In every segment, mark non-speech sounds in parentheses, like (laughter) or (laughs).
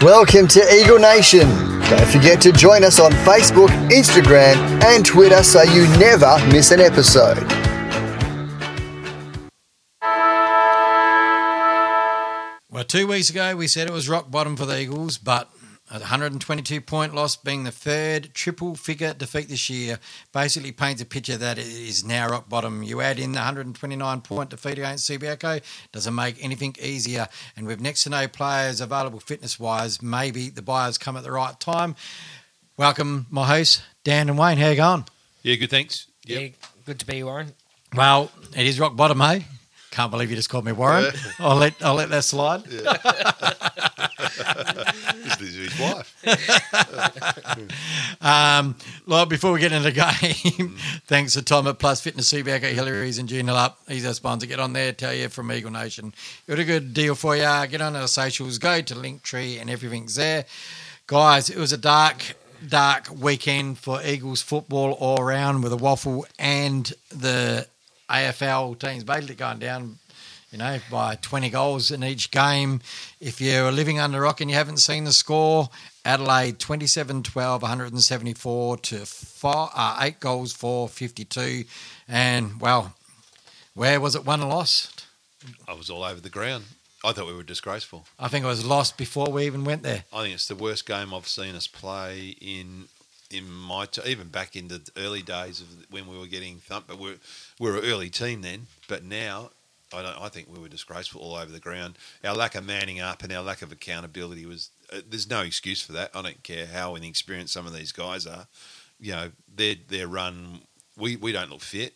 Welcome to Eagle Nation. Don't forget to join us on Facebook, Instagram, and Twitter so you never miss an episode. Well, two weeks ago we said it was rock bottom for the Eagles, but a 122 point loss being the third triple figure defeat this year basically paints a picture that it is now rock bottom. You add in the 129 point defeat against Subiaco, doesn't make anything easier. And with next to no players available fitness wise, maybe the buyers come at the right time. Welcome, my hosts, Dan and Wayne. How you going? Yeah, good. Thanks. Yep. Yeah, good to be you, Warren. Well, it is rock bottom, eh? Can't believe you just called me Warren. I'll let I'll let that slide. (laughs) This is his wife. (laughs) Um, Lord, before we get into the game, (laughs) thanks to Tom at Plus Fitness Subiaco, Hillarys and Joondalup. He's our sponsor. Get on there, tell you from Eagle Nation. Got a good deal for you. Get on our socials, go to Linktree, and everything's there. Guys, it was a dark, dark weekend for Eagles football all around with a waffle and the AFL teams basically going down you know, by 20 goals in each game. If you're living under a rock and you haven't seen the score, Adelaide 27 12, 174 to four, uh, 8 goals for 52. And, well, where was it won and lost? I was all over the ground. I thought we were disgraceful. I think it was lost before we even went there. I think it's the worst game I've seen us play in in my t- even back in the early days of when we were getting thumped. But we're we're an early team then. But now. I, don't, I think we were disgraceful all over the ground. Our lack of manning up and our lack of accountability was. Uh, there's no excuse for that. I don't care how inexperienced some of these guys are. You know, their their run. We, we don't look fit.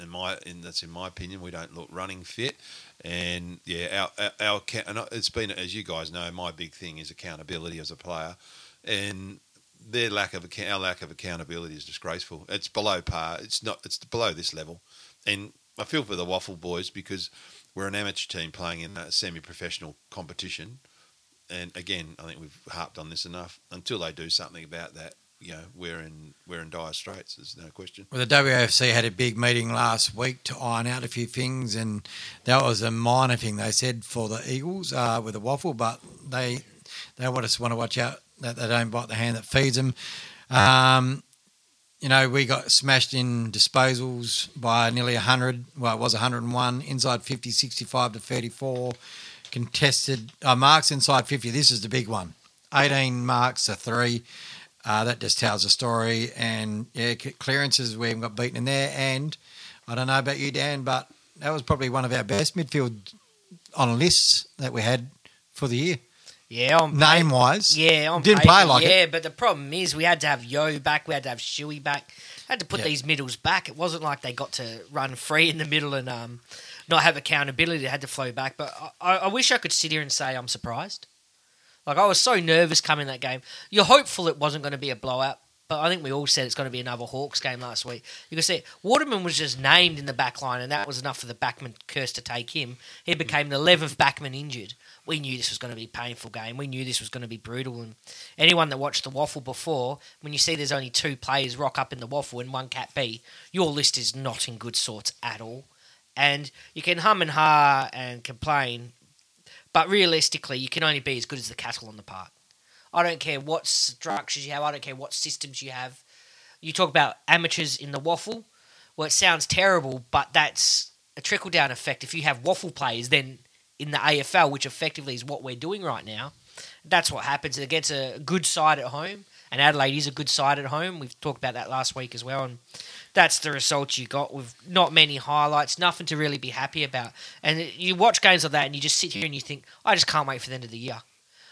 In my, in that's in my opinion, we don't look running fit. And yeah, our, our, our and it's been as you guys know, my big thing is accountability as a player, and their lack of our lack of accountability is disgraceful. It's below par. It's not. It's below this level, and I feel for the Waffle boys because we're an amateur team playing in a semi-professional competition, and again, I think we've harped on this enough. Until they do something about that, you know, we're in we're in dire straits. There's no question. Well, the WAFC had a big meeting last week to iron out a few things, and that was a minor thing they said for the Eagles uh, with the waffle, but they they want us want to watch out that they don't bite the hand that feeds them. Um, you know, we got smashed in disposals by nearly 100. Well, it was 101. Inside 50, 65 to 34. Contested uh, marks inside 50. This is the big one. 18 marks to three. Uh, that just tells a story. And yeah, clearances, we haven't got beaten in there. And I don't know about you, Dan, but that was probably one of our best midfield on lists that we had for the year. Yeah, on Name wise. Yeah, on Didn't paper, play like yeah, it. but the problem is we had to have Yo back, we had to have Shuey back, had to put Yeah. these middles back. It wasn't like they got to run free in the middle and um, not have accountability. They had to flow back. But I, I wish I could sit here and say I'm surprised. Like I was so nervous coming that game. You're hopeful it wasn't going to be a blowout, but I think we all said it's going to be another Hawks game last week. You can see Waterman was just named in the back line, and that was enough for the backman curse to take him. He became the eleventh backman injured. We knew this was going to be a painful game. We knew this was going to be brutal. And anyone that watched the waffle before, when you see there's only two players rock up in the waffle and one cat B, your list is not in good sorts at all. And you can hum and ha and complain, but realistically, you can only be as good as the cattle on the park. I don't care what structures you have. I don't care what systems you have. You talk about amateurs in the waffle. Well, it sounds terrible, but that's a trickle down effect. If you have waffle players, then in the AFL, which effectively is what we're doing right now, that's what happens. It gets a good side at home, and Adelaide is a good side at home. We've talked about that last week as well, and that's the result you got with not many highlights, nothing to really be happy about. And you watch games like that, and you just sit here and you think, I just can't wait for the end of the year.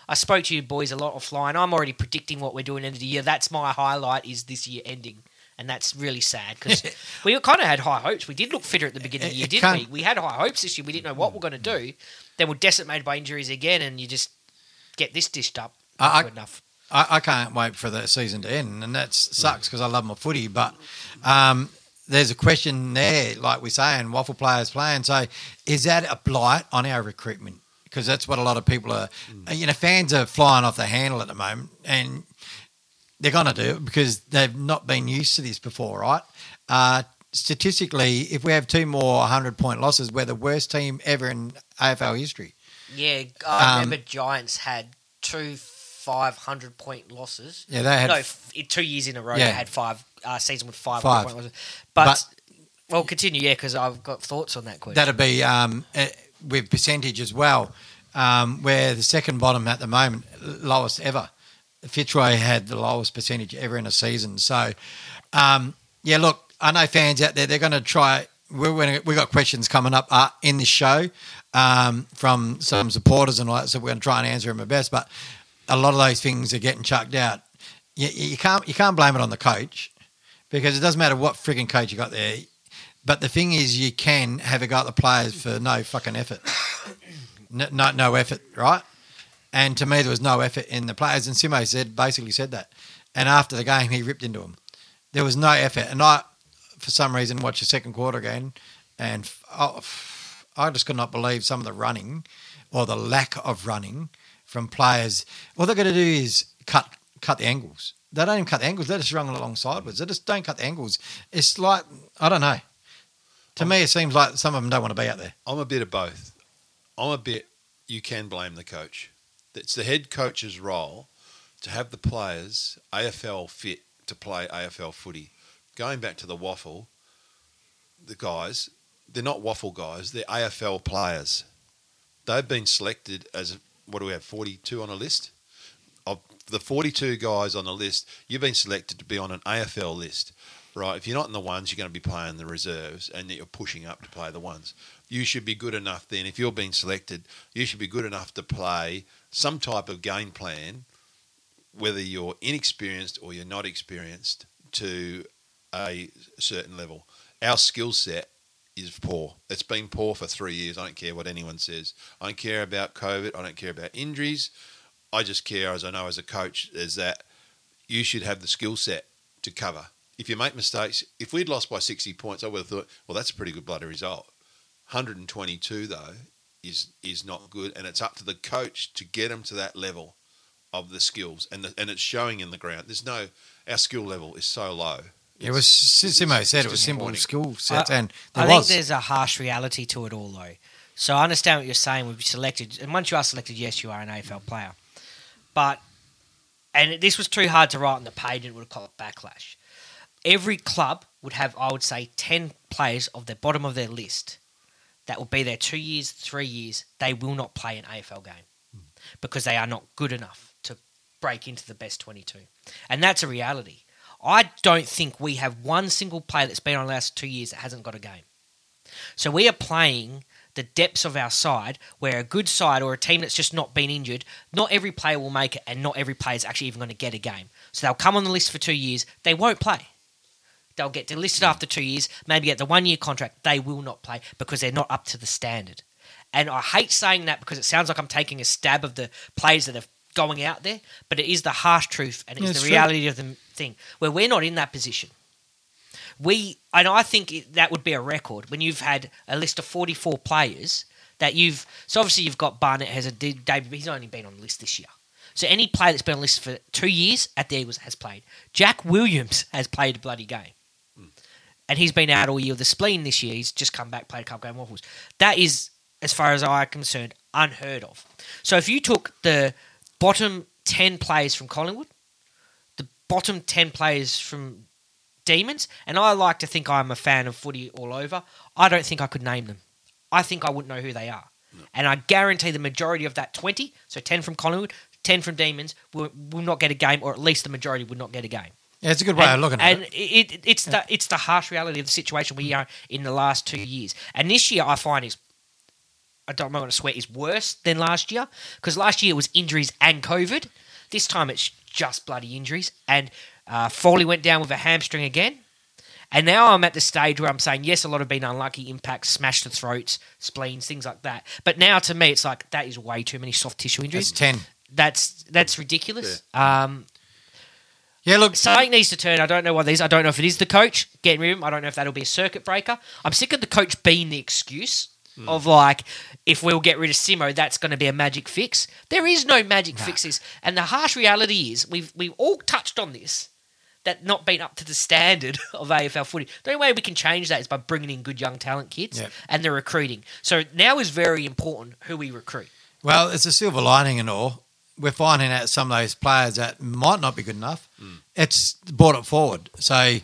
I spoke to you boys a lot offline. I'm already predicting what we're doing end of the year. That's my highlight is this year ending. And that's really sad because (laughs) we kind of had high hopes. We did look fitter at the beginning of the year, didn't we? We had high hopes this year. We didn't know what we're going to do. Then we're decimated by injuries again, and you just get this dished up. I- Not I- good enough. I, I can't wait for the season to end, and that sucks because I love my footy. But um, there's a question there, like we're saying, waffle players playing. So, is that a blight on our recruitment? Because that's what a lot of people are. You know, fans are flying off the handle at the moment, and they're going to do it because they've not been used to this before, right? Uh, statistically, if we have two more 100 point losses, we're the worst team ever in AFL history. Yeah, I Um, remember Giants had two 500 point losses. Yeah, they had. no, f- two years in a row Yeah. they had five uh, season with five, Five. point losses. But, But- well, continue, yeah, because I've got thoughts on that question. That'd be um, eh, with percentage as well. Um, we're the second bottom at the moment, lowest ever. Fitzroy had the lowest percentage ever in a season. So, um, yeah, look, I know fans out there, they're going to try. We're gonna, we got questions coming up uh, in this show um, from some supporters and all that, so we're going to try and answer them our best. But a lot of those things are getting chucked out. You, you can't you can't blame it on the coach because it doesn't matter what frigging coach you got there. But the thing is, you can have a go at the players for no fucking effort. No, no effort, right? And to me, there was no effort in the players. And Simo said basically said that. And after the game, he ripped into him. There was no effort. And I, for some reason, watched the second quarter again, and oh, I just could not believe some of the running or the lack of running from players. All they're going to do is cut cut the angles. They don't even cut the angles. They just run along sideways. They just don't cut the angles. It's like I don't know. To me, it seems like some of them don't want to be out there. I'm a bit of both. I'm a bit. You can blame the coach. It's the head coach's role to have the players AFL fit to play AFL footy. Going back to the waffle, the guys, they're not waffle guys. They're AFL players. They've been selected as what do we have? Forty-two on a list. Of the forty-two guys on the list, you've been selected to be on an AFL list right? If you're not in the ones, you're going to be playing the reserves, and you're pushing up to play the ones. You should be good enough then. If you're being selected, you should be good enough to play some type of game plan, whether you're inexperienced or you're not experienced, to a certain level. Our skill set is poor. It's been poor for three years. I don't care what anyone says. I don't care about COVID. I don't care about injuries. I just care, as I know as a coach, is that you should have the skill set to cover if you make mistakes, if we'd lost by 60 points, I would have thought, well, that's a pretty good bloody result. 122, though, is is not good, and it's up to the coach to get them to that level of the skills, and the, and it's showing in the ground. There's no, our skill level is so low. It was Simo said it was simple disappointing. skill sets, I- and there I think there's a harsh reality to it all, though. So I understand what you're saying. We've selected, and once you are selected, yes, you are an AFL player. But, and this was too hard to write on the page, it would have caught backlash. Every club would have, I would say, ten players of the bottom of their list that will be there two years, three years. They will not play an AFL game hmm. because they are not good enough to break into the best 22, and that's a reality. I don't think we have one single player that's been on the last two years that hasn't got a game. So we are playing the depths of our side, where a good side or a team that's just not been injured, not every player will make it, and not every player is actually even going to get a game. So they'll come on the list for two years, they won't play. They'll get delisted after two years, maybe get the one year contract, they will not play because they're not up to the standard. And I hate saying that because it sounds like I'm taking a stab of the players that are going out there, but it is the harsh truth and it's the it's true. reality of the thing where we're not in that position. We and I think it, that would be a record when you've had a list of 44 players that you've. So obviously you've got Barnett has a David, he's only been on the list this year. So any player that's been on the list for two years at the Eagles has played. Jack Williams has played a bloody game. And he's been out all year with the spleen this year. He's just come back, played a couple game waffles. That is, as far as I'm concerned, unheard of. So if you took the bottom 10 players from Collingwood, the bottom 10 players from Demons, and I like to think I'm a fan of footy all over, I don't think I could name them. I think I wouldn't know who they are. And I guarantee the majority of that 20, so 10 from Collingwood, 10 from Demons, will, will not get a game, or at least the majority would not get a game. Yeah, it's a good way and, of looking at and it. it, it's the it's the harsh reality of the situation we are in the last two years. And this year, I find is I don't know what I'm not going to swear is worse than last year because last year it was injuries and COVID. This time it's just bloody injuries. And uh, Foley went down with a hamstring again. And now I'm at the stage where I'm saying, yes, a lot have been unlucky impacts, smash the throats, spleens, things like that. But now to me, it's like that is way too many soft tissue It's injuries. ten. That's that's ridiculous. Um, Yeah, look, Something um, needs to turn. I don't know what these. I don't know if it is the coach getting rid of him. I don't know if that'll be a circuit breaker. I'm sick of the coach being the excuse hmm. of like, if we'll get rid of Simo, that's going to be a magic fix. There is no magic fixes, and the harsh reality is we've we've all touched on this. that not been up to the standard (laughs) of AFL footy. The only way we can change that is by bringing in good young talent kids Yep. and the recruiting. So now is very important who we recruit. Well, it's a silver lining and all. We're finding out some of those players that might not be good enough. It's brought it forward. So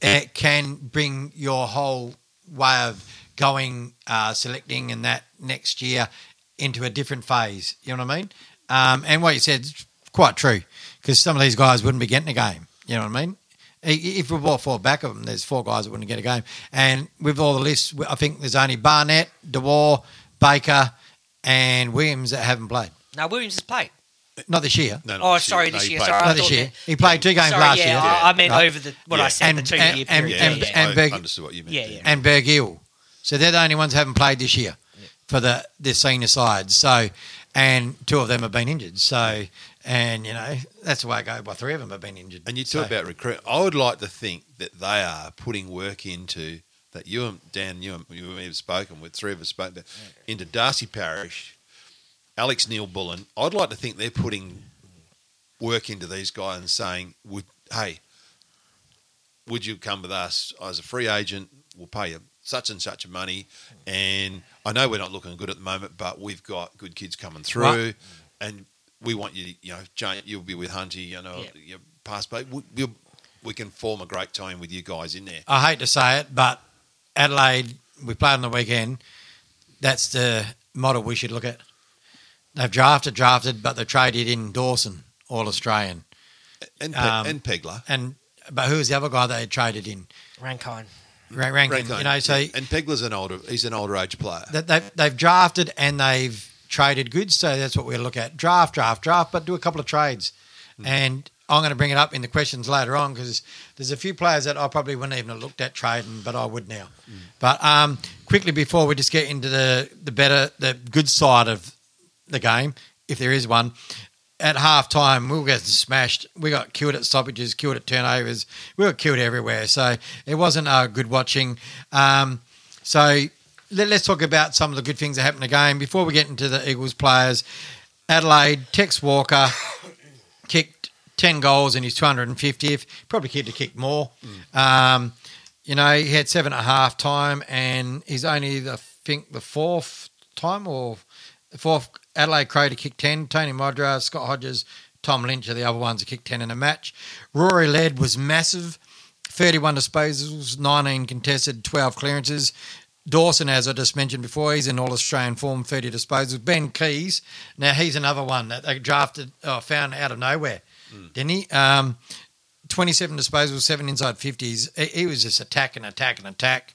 it can bring your whole way of going, uh, selecting and that next year into a different phase. You know what I mean? Um, and what you said is quite true because some of these guys wouldn't be getting a game. You know what I mean? If we brought four back of them, there's four guys that wouldn't get a game. And with all the lists, I think there's only Barnett, DeWar, Baker, and Williams that haven't played. Now Williams has played. Not this year. No, not Oh, this sorry, year. This he year. played- Sorry, I Not this year. that- He played two games Sorry, last yeah, year. I, I meant Right. over the what Yeah. I said, And- the two and- year and- period. and- yeah, yeah. and I Berg- understood what you meant. Yeah, yeah. and Bergill. So they're the only ones who haven't played this year for the the senior side. So, and two of them have been injured. So, and you know that's the way it goes. Well, three of them have been injured. And you So- talk about recruit. I would like to think that they are putting work into that. You and Dan, you and you and me have spoken with three of us spoken about into Darcy Parish, Alex Neal-Bullen. I'd like to think they're putting work into these guys and saying, "Would hey, would you come with us as a free agent? We'll pay you such and such money, and I know we're not looking good at the moment, but we've got good kids coming through, Right. and we want you. You know, Jane, you'll be with Hunty. You know, Yeah. your past, but we, we'll, we can form a great team with you guys in there. I hate to say it, but Adelaide, we played on the weekend. That's the model we should look at. They've drafted, drafted, but they traded in Dawson, all Australian, And Pe- Um, and Pegler, and but who was the other guy they traded in? Rankine. Rank, Rankin. Rankine. You know, so and Pegler's an older. He's an older age player. that they've, they've drafted and they've traded goods. So that's what we look at: draft, draft, draft, but do a couple of trades. And I'm going to bring it up in the questions later on because there's a few players that I probably wouldn't even have looked at trading, but I would now. But um, quickly before we just get into the the better, the good side of the game, if there is one. At half time, we were getting smashed. We got killed at stoppages, killed at turnovers. We were killed everywhere. So it wasn't uh, good watching. Um, so let, us talk about some of the good things that happened in the game before we get into the Eagles players. Adelaide, Tex Walker (coughs) kicked 10 goals in his 250th. Probably could have kicked more. Um, you know, he had seven at half time, and he's only, the, I think, the fourth time or fourth Adelaide Crow to kick 10. Tony Modra, Scott Hodges, Tom Lynch are the other ones to kick 10 in a match. Rory Laird was massive. 31 disposals, 19 contested, 12 clearances. Dawson, as I just mentioned before, he's in all Australian form, 30 disposals. Ben Keays, now he's another one that they drafted, oh, found out of nowhere, didn't he? Um, 27 disposals, seven inside 50s. He, he was just attack and attack and attack.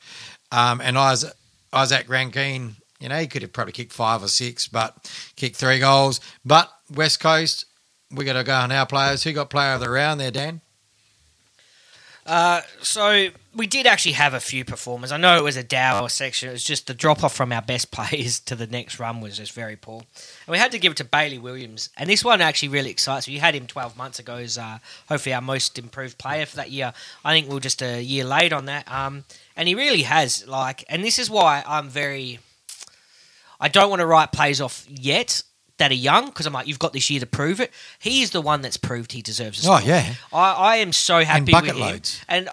Um, and Isaac, Izak Rankine, you know, he could have probably kicked five or six, but kicked three goals. But West Coast, we got to go on our players. Who got player of the round there, Dan? Uh, so we did actually have a few performers. I know it was a dour section. It was just the drop off from our best (laughs) players to the next run was just very poor. And we had to give it to Bailey Williams. And this one actually really excites me. You had him 12 months ago as uh, hopefully our most improved player for that year. I think we are just a year late on that. Um, and he really has. Like, and this is why I'm very. I don't want to write plays off yet that are young because I'm like, you've got this year to prove it. He is the one that's proved he deserves a Oh, yeah. I, I am so happy bucket with him. And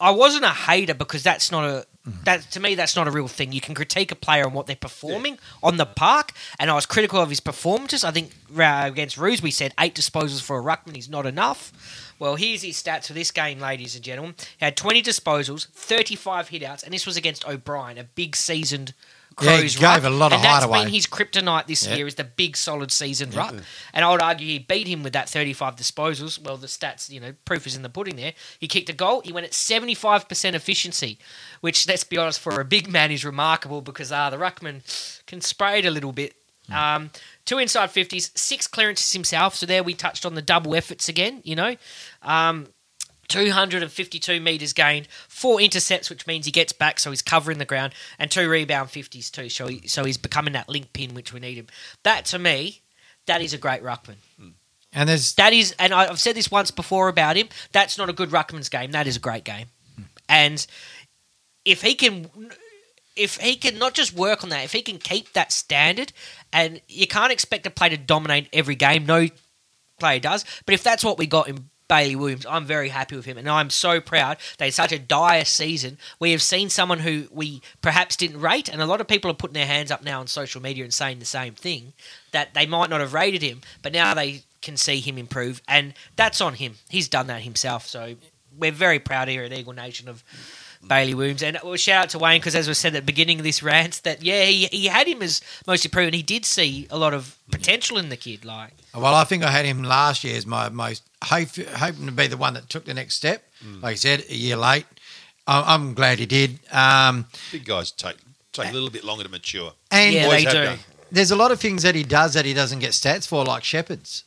I wasn't a hater because that's not a that to me that's not a real thing. You can critique a player on what they're performing on the park, and I was critical of his performances. I think uh, against Ruse we said eight disposals for a ruckman is not enough. Well, here's his stats for this game, ladies and gentlemen. He had 20 disposals, 35 hitouts, and this was against O'Brien, a big seasoned Yeah, he gave a lot of and that's been his kryptonite this Yeah. year is the big solid seasoned ruck. And I would argue he beat him with that 35 disposals. Well, the stats, you know, proof is in the pudding there. He kicked a goal. He went at 75% efficiency, which, let's be honest, for a big man is remarkable because uh, the ruckman can spray it a little bit. Um, two inside 50s, six clearances himself. So there we touched on the double efforts again, you know. Um, 252 metres gained, four intercepts, which means he gets back, so he's covering the ground, and two rebound 50s too. So, he, so he's becoming that link pin, which we need him. That, to me, that is a great ruckman. Hmm. And there's That is, and I've said this once before about him. That's not a good ruckman's game. That is a great game, hmm. and if he can, if he can not just work on that, if he can keep that standard, and you can't expect a player to dominate every game. No player does, but if that's what we got in Bailey Williams. I'm very happy with him, and I'm so proud that in such a dire season, we have seen someone who we perhaps didn't rate, and a lot of people are putting their hands up now on social media and saying the same thing that they might not have rated him, but now they can see him improve, and that's on him. He's done that himself, so we're very proud here at Eagle Nation of. Bailey Williams. And well, shout out to Wayne because, as we said at the beginning of this rant, that yeah, he, he had him as most improved. He did see a lot of potential in the kid. Like, Well, I think I had him last year as my most hope, hoping to be the one that took the next step. Like I said, a year late. I- I'm glad he did. Um, Big guys take take a little bit longer to mature. and yeah, they do. done. there's a lot of things that he does that he doesn't get stats for, like shepherds.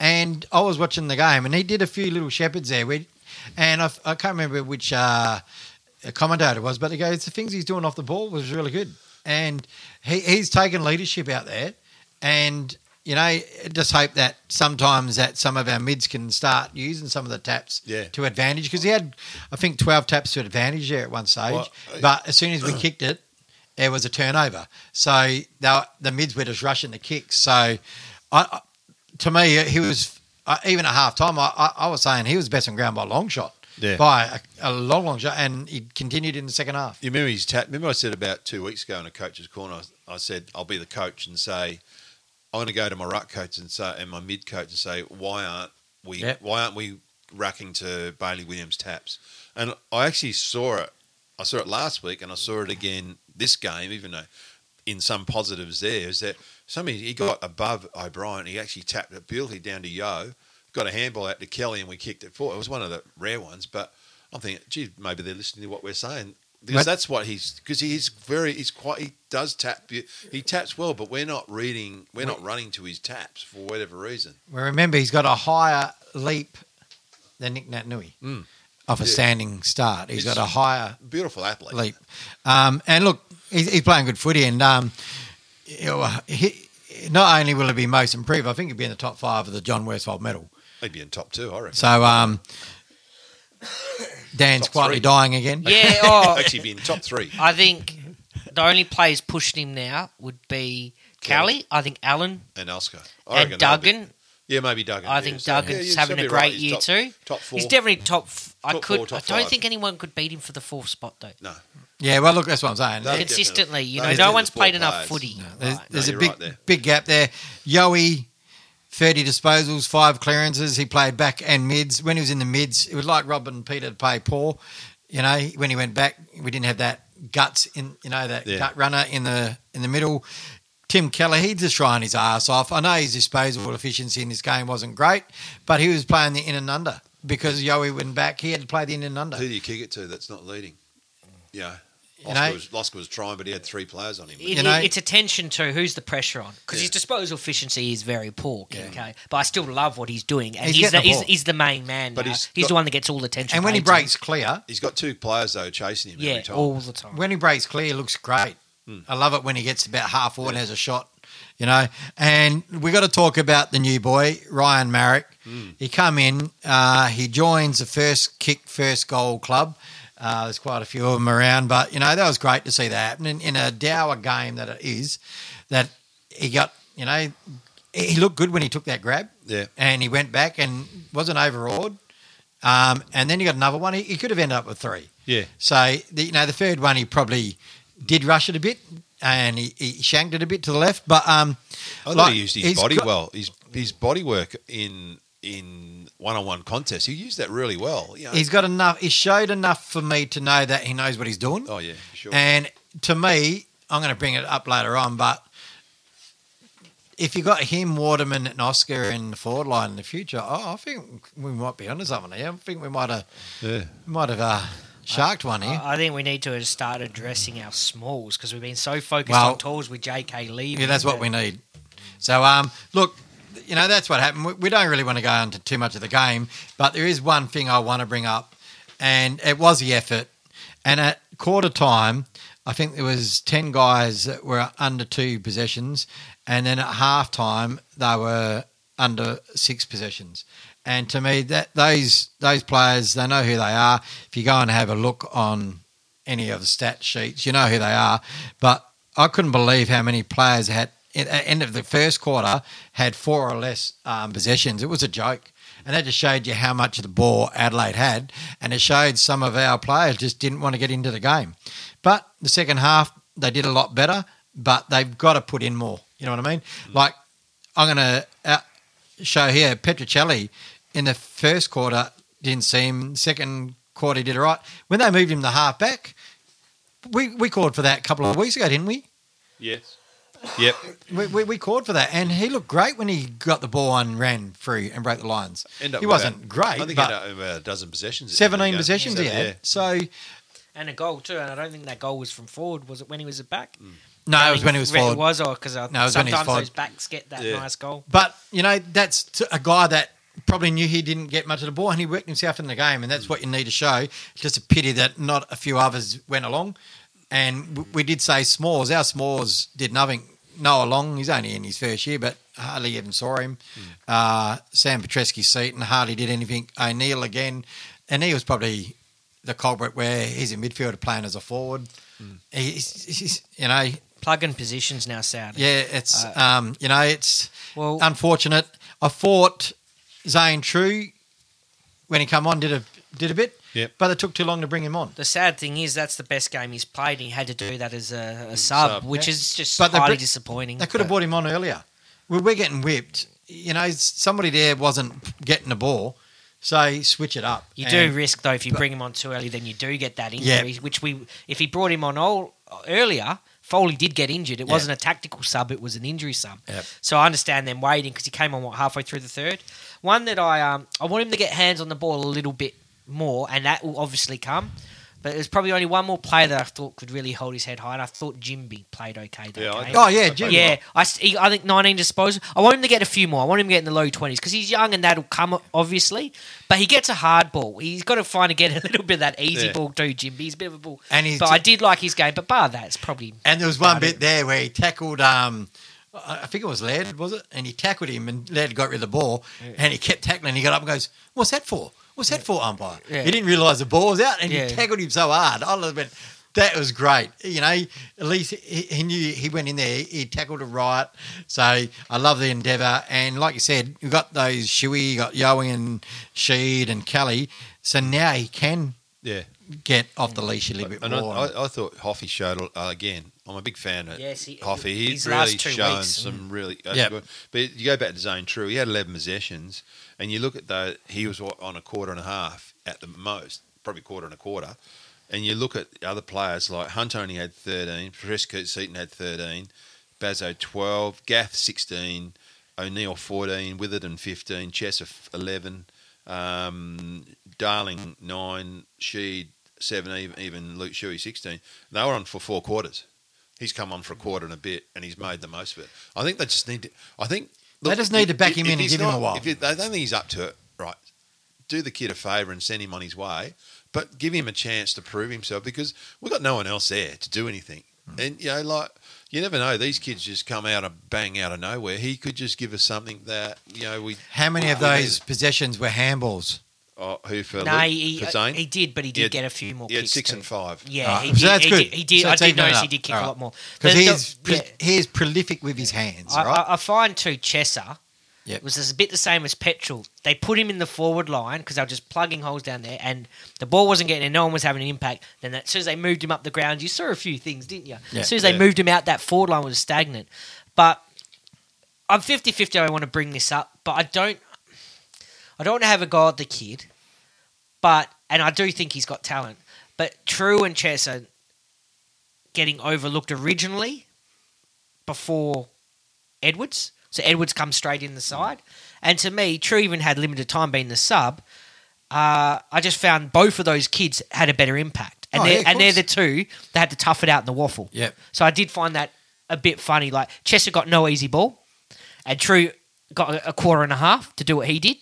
And I was watching the game, and he did a few little shepherds there. Where, and I, I can't remember which uh, commentator it was, but he goes, the things he's doing off the ball was really good. And he, he's taken leadership out there. And, you know, just hope that sometimes that some of our mids can start using some of the taps Yeah. to advantage. Because he had, I think, 12 taps to advantage there at one stage. Well, I- but as soon as we kicked it, it was a turnover. So were, the mids were just rushing the kicks. So, I, I, to me, he was uh, even at half time. I, I, I was saying he was best on ground by a long shot, Yeah. by a, a long, long shot, and he continued in the second half. You remember his tap? Remember I said about two weeks ago in a coach's corner. I, I said I'll be the coach and say I'm going to go to my ruck coach and say and my mid coach and say why aren't we Yep. why aren't we racking to Bailey Williams taps? And I actually saw it. I saw it last week and I saw it again this game. Even though in some positives there is that somebody he got above O'Brien. He actually tapped it beautifully down to Yo. Got a handball out to Kelly and we kicked it forward. It was one of the rare ones, but I'm thinking, gee, maybe they're listening to what we're saying because that's what he's because he's very he's quite he does tap he taps well, but we're not reading we're not running to his taps for whatever reason. Well, remember, he's got a higher leap than Nick Naitanui Mm. off a Yeah. standing start. He's It's- got a higher Beautiful athlete. leap. Um, and look, he's, he's playing good footy, and um, he, not only will he be most improved, I think he'll be in the top five of the John Worsfold medal. He'd be in top two, I reckon. So um, Dan's Top quietly three. dying again. Yeah, oh, (laughs) Actually, be in top three. I think the only players pushing him now would be Callie. I think Allen And Oscar. I reckon and they'll be- Duggan. yeah, maybe Duggan. I yeah. think So, yeah, Duggan's you'd having be a right. great He's year top, too. Top four. He's definitely top. F- I Top could. four, top I don't five. think anyone could beat him for the fourth spot though. no, Yeah, well, look, that's what I'm saying. No, There- Consistently, you No, know, he's no in one's the sport played enough players. footy. There's, Right. there's No, a you're big right there. big gap there. Yoey, 30 disposals, five clearances. He played back and mids. When he was in the mids, it was like Robin Peter to play Paul. You know, when he went back, we didn't have that guts in, you know, that Yeah. gut runner in the in the middle. Tim Kelly, he's just trying his ass off. I know his disposal efficiency in this game wasn't great, but he was playing the in and under because Yoey went back. He had to play the in and under. who do you kick it to that's not leading? Yeah. You Oscar, know- was, Oscar was trying, but he had three players on him. It, You know- it's attention to who's the pressure on because his disposal efficiency is very poor. Okay, but I still love what he's doing, and He's he's, the, the he's, he's the main man. But now. he's he's, got- the one that gets all the attention. and when he paid to him. breaks clear, He's got two players though chasing him yeah, every time. all the time. when he breaks clear, it looks great. I love it when he gets about half forward and has a shot, you know. And we got to talk about the new boy, Ryan Maric. He come in, uh, he joins the first kick, first goal club. Uh, there's quite a few of them around, but you know that was great to see that happen in, in a dour game that it is. That he got, you know, he looked good when he took that grab. Yeah. and he went back and wasn't overawed. Um, and then he got another one. He, he could have ended up with three. Yeah. So the, you know the third one he probably did rush it a bit and he, he shanked it a bit to the left, but um, I thought like, he used his body got- well. His his body work in in one on one contests. He used that really well. You know, He's got enough. He showed enough for me to know that he knows what he's doing. oh yeah, sure. And to me, I'm going to bring it up later on, but if you got him, Waterman, and Oscar in the forward line in the future, oh, I think we might be onto something here. I think we might have yeah. might have uh, sharked one here. I I think we need to start addressing our smalls because we've been so focused Well- on tools with JK leaving. Yeah, that's what we need. So, um, look, you know, that's what happened. We, don't really want to go into too much of the game, but there is one thing I want to bring up, and it was the effort. And at quarter time, I think there was 10 guys that were under two possessions, and then at half time, they were under six possessions. And to me, that those those players, they know who they are. If you go and have a look on any of the stat sheets, you know who they are. But I couldn't believe how many players had at the uh, end of the first quarter had four or less um, possessions. It was a joke. and that just showed you how much of the ball Adelaide had, and it showed some of our players just didn't want to get into the game. But the second half, they did a lot better, but they've got to put in more. You know what I mean? Mm. Like I'm going to uh, show here Petruccelle in the first quarter didn't seem. Second quarter he did it right. When they moved him the half back, we we called for that a couple of weeks ago, didn't we? Yes. Yep. (laughs) We, we, we called for that, and he looked great when he got the ball and ran free and broke the lines. End up he wasn't about- great, I think he but had about a dozen possessions. seventeen end of the game. possessions he had. yeah. So And a goal too, and I don't think that goal was from forward. Was it when he was at back? Mm. no, it was when he was It forward. was, oh, or because No, it was when he was sometimes those backs get that Yeah. nice goal. But you know, that's t- a guy that probably knew he didn't get much of the ball, and he worked himself in the game, and that's mm. what you need to show. It's just a pity that not a few others went along. And w- we did say Smalls. Our Smalls did nothing. Noah Long, he's only in his first year, but hardly even saw him. Uh, Sam Petrevski-Seton hardly did anything. O'Neill again, and he was probably the culprit where he's a midfielder playing as a forward. He's, he's, you know, Plug in positions now, sad. yeah, it's Uh, um, you know, it's Well, unfortunate. I thought Zane Trew when he come on did a did a bit, Yep. but it took too long to bring him on. the sad thing is that's the best game he's played. and He had to do that as a, a sub, sub. which Yeah. is just But highly br- disappointing. They could have brought him on earlier. We we're getting whipped. You know, somebody there wasn't getting the ball, so switch it up. You And- do risk though if you bring him on too early, then you do get that Yeah. injury. Which we, if he brought him on all, earlier, Foley did get injured. It Yeah. wasn't a tactical sub; it was an injury sub. Yep. So I understand them waiting because he came on what halfway through the third. One that I um I want him to get hands on the ball a little bit more, and that will obviously come. But there's probably only one more player that I thought could really hold his head high, and I thought Jimby played okay that Yeah, I game. Oh yeah, Okay. Jim. Yeah, I, s- he- I think 19 disposal. I want him to get a few more. I want him to get in the low 20s because he's young and that'll come, obviously. But he gets a hard ball. He's got to find to get a (laughs) little bit of that easy Yeah. ball too, Jim. He's a bit of a ball. And he's but I did like his game. But bar that, it's probably. And there was one bit there where he tackled. Um, I I think it was Laird, was it? And he tackled him, and Laird got rid of the ball, and he kept tackling. He got up and goes, "What's that for? What's that for, umpire?" Yeah. He didn't realise the ball was out, and Yeah. he tackled him so hard. I went, that was great. You know, at least he, he knew he went in there. He tackled a right. So I love the endeavour. And like you said, you got those Shuey, you got Yowie and Sheed and Kelly. So now he can Yeah. get off the leash a little bit And I, more. I, I thought Hoffy showed uh, again. I'm a big fan of Yes, he- Hoffy. He's really shown weeks, some really. Uh, Yep. good. But you go back to Zane Trew. He had 11 possessions, and you look at the he was on a quarter and a half at the most, probably quarter and a quarter. And you look at other players like Hunt only had 13, Fresco Seaton had 13, Bazo 12, Gath 16, O'Neill 14, Witherden 15, Chesser 11, um, Darling 9, Sheed 7, even, even Luke Shuey 16. They were on for four quarters. He's come on for a quarter and a bit, and he's made the most of it. I think they just need to. I think They just need to back him in and give him a while. If you- they don't think he's up to it, right? Do the kid a favour and send him on his way, but give him a chance to prove himself because we've got no one else there to do anything. Hmm. And you know, like you never know, these kids just come out of bang out of nowhere. He could just give us something that you know we. How many of those possessions were handballs? Oh, who for? No, he, for he, uh, Zane? he did, but he did He had- get a few more He had kicks. six too. and five. Yeah, Alright, he so did. that's he good. did. He did. So I it's did notice he did kick Alright. a lot more. Because The- he is yeah. he is prolific with his hands, I, right? I, I find too Chesser Yep. it was a bit the same as Petrol. They put him in the forward line because they were just plugging holes down there, and the ball wasn't getting in. No one was having an impact. Then as soon as they moved him up the ground, you saw a few things, didn't you? Yeah. as soon as they Yeah. moved him out, that forward line was stagnant. But I'm 50-50 I want to bring this up, but I don't. I don't want to have a go at the kid, but and I do think he's got talent. But Trew and Chesser getting overlooked originally before Edwards. So Edwards comes straight in the side. And to me, Trew even had limited time being the sub. Uh, I just found both of those kids had a better impact. And, Oh, they're, yeah, and they're the two that had to tough it out in the waffle. Yep. So I did find that a bit funny. Like Chesser got no easy ball, and Trew got a quarter and a half to do what he did.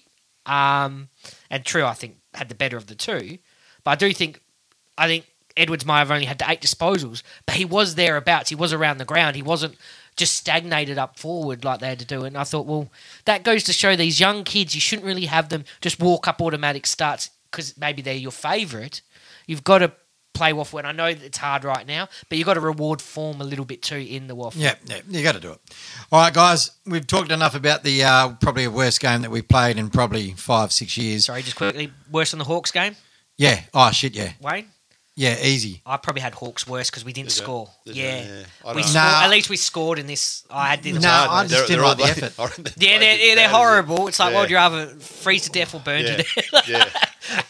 Um, and Trew, I think, had the better of the two. But I do think, I think Edwards might have only had the eight disposals, but he was thereabouts. He was around the ground. He wasn't just stagnated up forward like they had to do. And I thought, well, that goes to show these young kids, you shouldn't really have them just walk up automatic starts because maybe they're your favourite. You've got to play waffle. And I know that it's hard right now, but you've got to reward form a little bit too in the waffle. Yeah, yeah, you got to do it. All right, guys, we've talked enough about the uh, probably a worst game that we've played in probably five, six years. Sorry, just quickly. Worse than the Hawks game, Yeah. Oh shit. Yeah. Wayne. Yeah. Easy. I probably had Hawks worse because we didn't Is it? score. Is it? yeah, Yeah. We don't scored, Nah. at least we scored in this. I had the No, I just didn't like the all effort. (laughs) played- Yeah, they're, yeah, they're horrible. It's like, Yeah. well, would you rather freeze to death or burn Yeah. to death? (laughs) Yeah.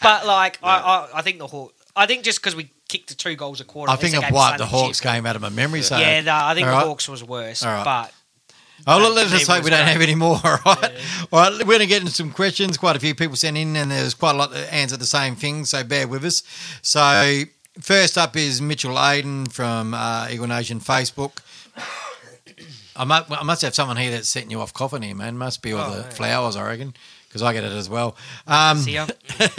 but like, I, I, I think the Hawks. I think just because we kicked the two goals a quarter. I think I've wiped the Hawks game out of my memory. So Yeah, no, I think All the right. Hawks was worse. All right. But Oh, look, let's just hope we don't have any more. (laughs) All right. Yeah. All right. We're going to get into some questions. Quite a few people sent in, and there's quite a lot that answer the same thing. So bear with us. So first up is Mitchell Aiden from uh, Eagle Nation Facebook. I must, I must have someone here that's setting you off coughing here, man. Must be all Oh, the yeah. flowers, I reckon, because I get it as well. Um, see ya.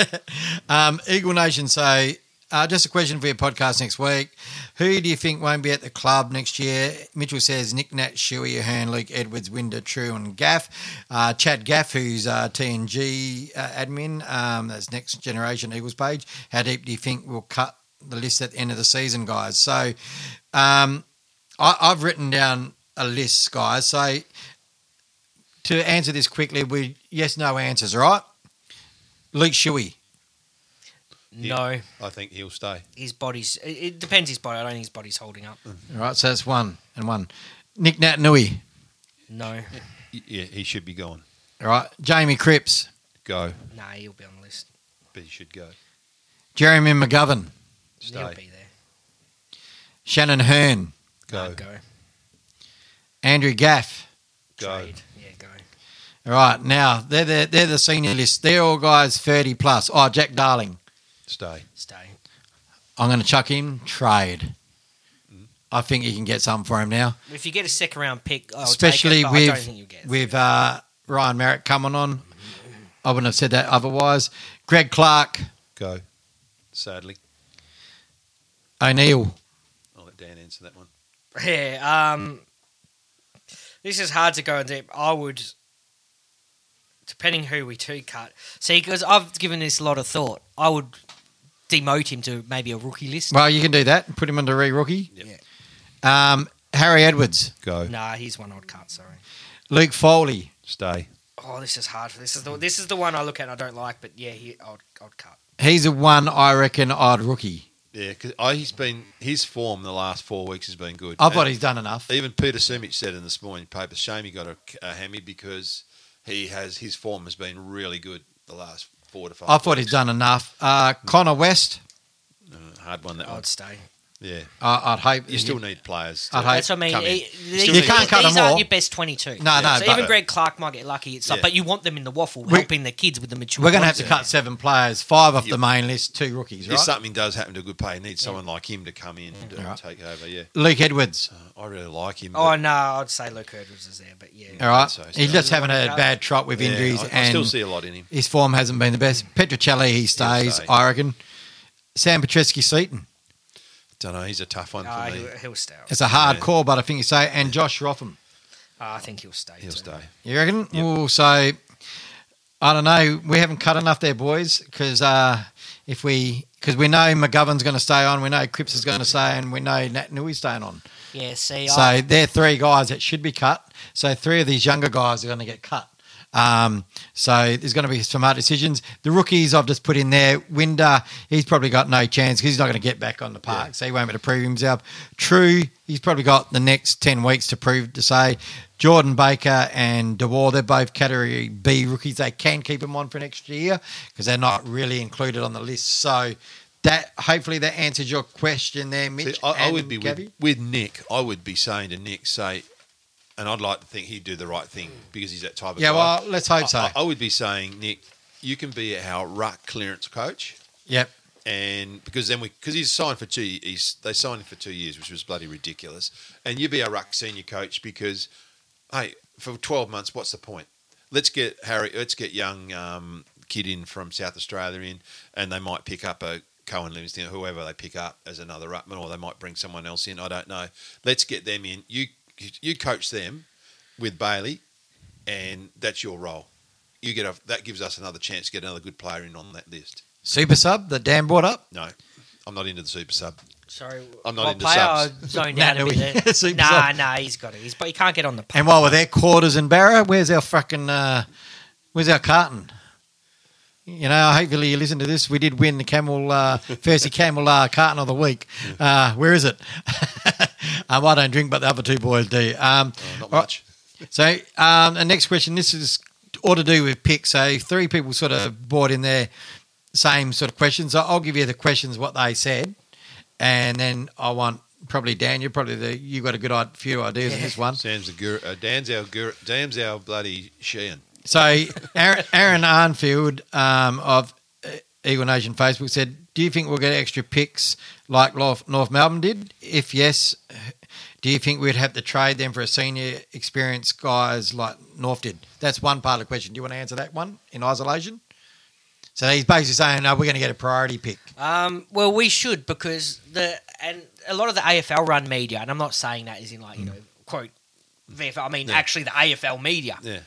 (laughs) um, Eagle Nation say, uh, just a question for your podcast next week. Who do you think won't be at the club next year? Mitchell says Nick Nat, Shuey, Ahern, Luke, Edwards, Winder, Trew, and Gaff. Uh, Chad Gaff, who's uh, TNG uh, admin, um, that's Next Generation Eagles page. How deep do you think we'll cut the list at the end of the season, guys? So um, I, I've written down a list, guys. So to answer this quickly, we yes, no answers, right? Luke Shuey. No, I think he'll stay. his body's. It, it depends his body. I don't think his body's holding up. All right, so that's one and one. Nick Naitanui. No, Yeah, he should be gone. All right, Jamie Cripps. Go, nah, he'll be on the list. but he should go. Jeremy McGovern. Stay. He'll be there. Shannon Hurn. Go, No, go. Andrew Gaff. go. Trade. Yeah, go. All right, now they're the, they're the senior list. They're all guys 30 plus. Oh, Jack Darling. Stay. Stay. I'm going to chuck in trade. Mm. I think you can get something for him now, If you get a second round pick, I'll especially take it, but I don't with think you'll get it. with uh, Ryan Maric coming on. I wouldn't have said that otherwise. Greg Clark, Go. Sadly, O'Neill. I'll let Dan answer that one. Yeah, um, this is hard to go in deep. I would, depending who we two cut. See, because I've given this a lot of thought. I would demote him to maybe a rookie list. Well, you can do that. Put him under re rookie. Yep. Um, Harry Edwards, Go. Nah, he's one I'd cut. Sorry. Luke Foley, Stay. Oh, this is hard. For this is the this is the one I look at. and I don't like, but yeah, he, I'd, I'd cut. he's the one I reckon I'd rookie. Yeah, because he's been his form the last four weeks has been good. I thought And he's done enough. even Peter Simic said in this morning paper, shame he got a, a hammy because he has his form has been really good the last four to five. I thought he's weeks. done enough. Uh, Connor West, Uh, hard one that. I'd stay. Yeah, uh, I'd hope you still need players. I'd hope- That's what I mean. come in. He- these, still You need- can't cut these them aren't all. your best twenty-two. No, no, So but- even Greg Clark might get lucky. It's like, Yeah. but you want them in the waffle, We- helping the kids with the mature. We're going to have to concept. cut seven players, five off Yeah. the main list, two rookies, If something does happen to a good player, you need someone like him to come in and Right. take over. Yeah, Luke Edwards. uh, I really like him. Oh but- no, I'd say Luke Edwards is there, but yeah. All right, so, he's so. just having a bad trot with Yeah, injuries, I, I and still see a lot in him. his form hasn't been the best. Petruccelle, he stays, stay. I reckon. Sam Petrevski-Seton. Don't know. He's a tough one for Ah, me. he'll, he'll stay. It's a hard Yeah. call, but I think you say, and Josh Rotham. Ah, I think he'll stay. He'll too. stay. You reckon? Well, so I don't know. We haven't cut enough there, boys, because uh, if we because we know McGovern's going to stay on, we know Cripps is going to stay, and we know Naitanui's staying on. Yeah, see, So I, they're three guys that should be cut. So three of these younger guys are going to get cut. Um, so there's going to be some hard decisions. The rookies I've just put in there. Winder, he's probably got no chance because he's not going to get back on the park, Yeah. so he won't be able to prove himself. Trew, he's probably got the next ten weeks to prove to say. Jordan Baker and DeWar, they're both category B rookies. They can keep them on for next year because they're not really included on the list. So that hopefully that answers your question there, Mitch. See, I, I would be with, with Nick. I would be saying to Nick, say, and I'd like to think he'd do the right thing because he's that type of Yeah, guy. well, let's hope so. I, I would be saying, Nick, you can be our ruck clearance coach, Yep. and because then we because he's signed for two, he's they signed him for two years, which was bloody ridiculous. And you'd be our ruck senior coach because, hey, for twelve months, what's the point? Let's get Harry. Let's get young um, kid in from South Australia in, and they might pick up a Cohen Livingston, whoever they pick up as another ruckman, or they might bring someone else in. I don't know. Let's get them in. You you coach them with Bailey, and that's your role. You get a, that gives us another chance to get another good player in on that list. Super sub that Dan brought up. No, I'm not into the super sub. Sorry, I'm not into player? subs. I zoned Nah, out (laughs) no, a bit there. (laughs) nah, sub. nah, he's got it. He's, but he can't get on the. And while we're there, quarters and Barra, where's our fucking, uh, where's our carton? You know, hopefully you listen to this. We did win the Camel, uh, Fersey Camel uh, carton of the week. Uh, where is it? (laughs) um, I don't drink, but the other two boys do. Um, Oh, not right, much. So, um, the next question. This is all to do with picks. So, three people sort of brought in their same sort of questions. I'll give you the questions what they said, and then I want probably Dan. You're probably the you got a good few ideas in this one. Sam's the guru, uh, Dan's our guru, Dan's our bloody Sheehan. So Aaron, Aaron Arnfield um, of uh, Eagle Nation Facebook said, "Do you think we'll get extra picks like North, Melbourne did? If yes, do you think we'd have to trade them for a senior experienced guys like North did?" That's one part of the question. Do you want to answer that one in isolation? So he's basically saying, "No, we're going to get a priority pick." Um, well, we should because the and a lot of the AFL run media, and I'm not saying that is in like you know quote VFL. I mean Yeah. actually the AFL media Yeah,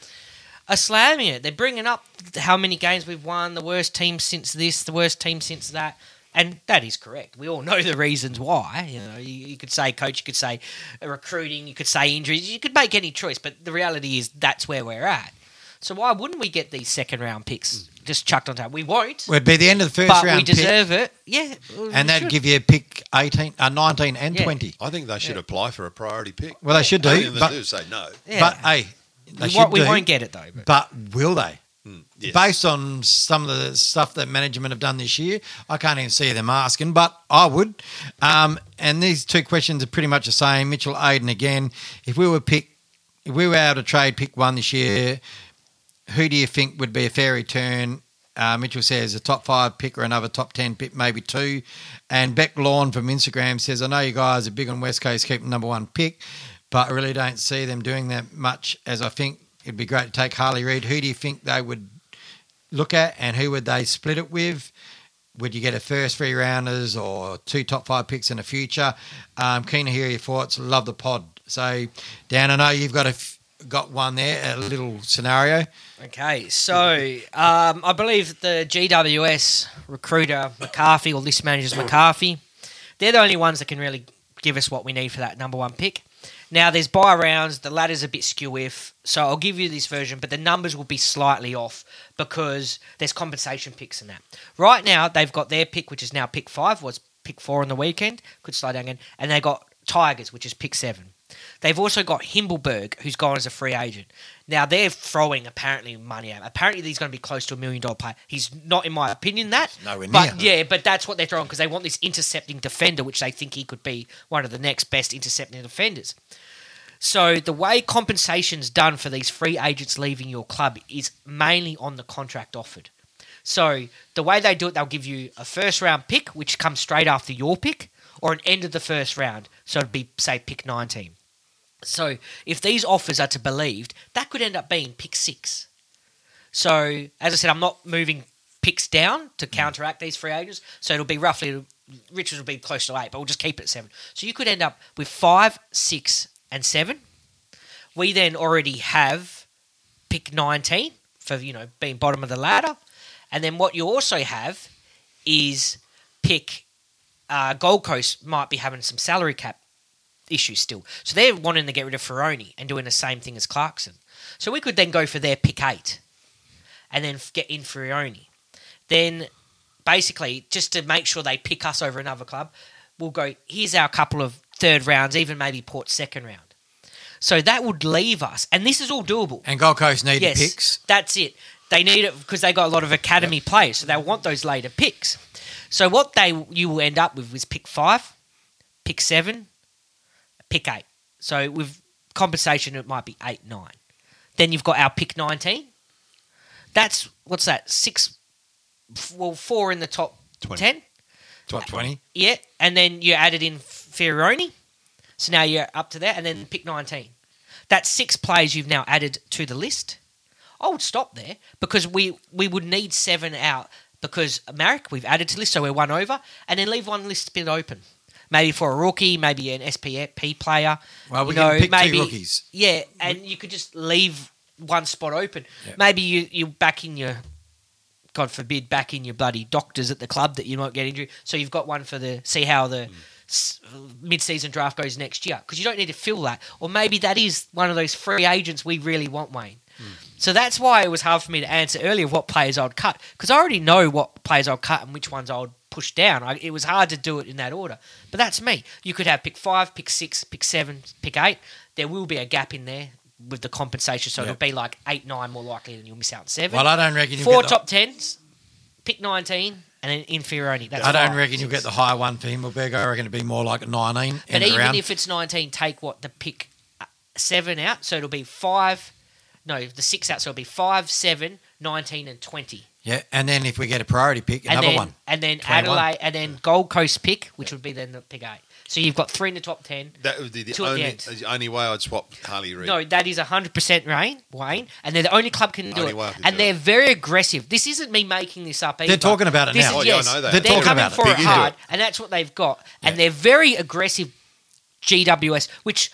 are slamming it. They're bringing up how many games we've won, the worst team since this, the worst team since that. And that is correct. We all know the reasons why. You know, you, you could say coach, you could say uh, recruiting, you could say injuries, you could make any choice. But the reality is that's where we're at. So why wouldn't we get these second round picks just chucked on top? We won't, Well, it'd be the end of the first but round we pick, deserve it. Yeah, we and that'd should. give you a pick 18, uh, 19 and Yeah. 20. I think they should Yeah. apply for a priority pick. Well, they should do, if they but, do say no. Yeah. but hey, they we, won't, we do, won't get it though. But. But will they? Hmm, yes. Based on some of the stuff that management have done this year, I can't even see them asking, but I would. Um, and these two questions are pretty much the same. Mitchell Aiden again. If we were pick, if we were able to trade pick one this year, who do you think would be a fair return? Uh, Mitchell says a top five pick or another top ten pick, maybe two. And Beck Lawn from Instagram says, I know you guys are big on West Coast keeping number one pick, but I really don't see them doing that much as I think it'd be great to take Harley Reid. Who do you think they would look at and who would they split it with? Would you get a first three rounders or two top five picks in the future? Um, keen to hear your thoughts. Love the pod. So, Dan, I know you've got a f- got one there, a little scenario. Okay, so um, I believe the GWS recruiter McCartney or list managers McCartney, they're the only ones that can really give us what we need for that number one pick. Now there's bye rounds, the ladder's a bit skew if, so I'll give you this version, but the numbers will be slightly off because there's compensation picks in that. Right now they've got their pick, which is now pick five, was pick four on the weekend, could slide down again, and they got Tigers, which is pick seven. They've also got Himmelberg, who's gone as a free agent. Now they're throwing apparently money at. Him. Apparently he's going to be close to a million dollar player. He's not, in my opinion, that. Nowhere But near. yeah, but that's what they're throwing because they want this intercepting defender, which they think he could be one of the next best intercepting defenders. So the way compensation's done for these free agents leaving your club is mainly on the contract offered. So the way they do it, they'll give you a first round pick, which comes straight after your pick, or an end of the first round. So it'd be say pick nineteen. So if these offers are to be believed, that could end up being pick six. So as I said, I'm not moving picks down to counteract these free agents. So it'll be roughly Richards will be close to eight, but we'll just keep it at seven. So you could end up with five, six, and seven. We then already have pick nineteen for you know being bottom of the ladder, and then what you also have is pick uh, Gold Coast might be having some salary cap issues still. So they're wanting to get rid of Ferroni and doing the same thing as Clarkson. So we could then go for their pick eight and then get in Ferroni. Then basically, just to make sure they pick us over another club, we'll go, here's our couple of third rounds, even maybe Port second round. So that would leave us, and this is all doable. And Gold Coast needed Yes, picks. that's it. They need it because they got a lot of academy players, so they want those later picks. So what they you will end up with is pick five, pick seven, pick eight. So with compensation, it might be eight, nine. Then you've got our pick nineteen. That's what's that? Six, well, four in the top Twenty. ten. Top uh, 20. Yeah, and then you added in Ferroni. So now you're up to there, and then pick 19. That's six players you've now added to the list. I would stop there because we, we would need seven out because Maric, we've added to the list, so we're one over, and then leave one list bit open. Maybe for a rookie, maybe an SPP player. Well, we you can know, pick maybe, two rookies. Yeah, and you could just leave one spot open. Yeah. Maybe you, you back in your God forbid, back in your bloody doctors at the club that you might get injured. So you've got one for the see how the mm. s mid-season draft goes next year because you don't need to fill that. Or maybe that is one of those free agents we really want, Wayne. Mm. So that's why it was hard for me to answer earlier what players I'd cut because I already know what players I'd cut and which ones I would push down. I, it was hard to do it in that order, but that's me. You could have pick five, pick six, pick seven, pick eight. There will be a gap in there with the compensation, so Yep. it'll be like eight, nine more likely than you'll miss out on seven. Well, I don't reckon you'll Four get the, top tens, pick nineteen, and then inferiority. That's I don't five, reckon you'll get the higher one for Himmelberg. I reckon it'd be more like a 19. But even around. if it's 19, take what? The pick uh, seven out. So it'll be five. No, the six out. So it'll be five, seven, 19, and 20. Yeah, and then if we get a priority pick, And another then, one. And then 21. Adelaide, and then Gold Coast pick, which would be then the pick eight. So you've got three in the top 10. That would be the Two at the only the only way I'd swap Harley Reid. No, that is 100% Wayne, Wayne, and they're the only club can do Only it. way I And do they're it. very aggressive. This isn't me making this up either. They're talking about it This now. is- Oh, yeah, I yes, know that. They're They're, talking coming about it. for Big it hard, it. and that's what they've got. And they're very aggressive GWS, which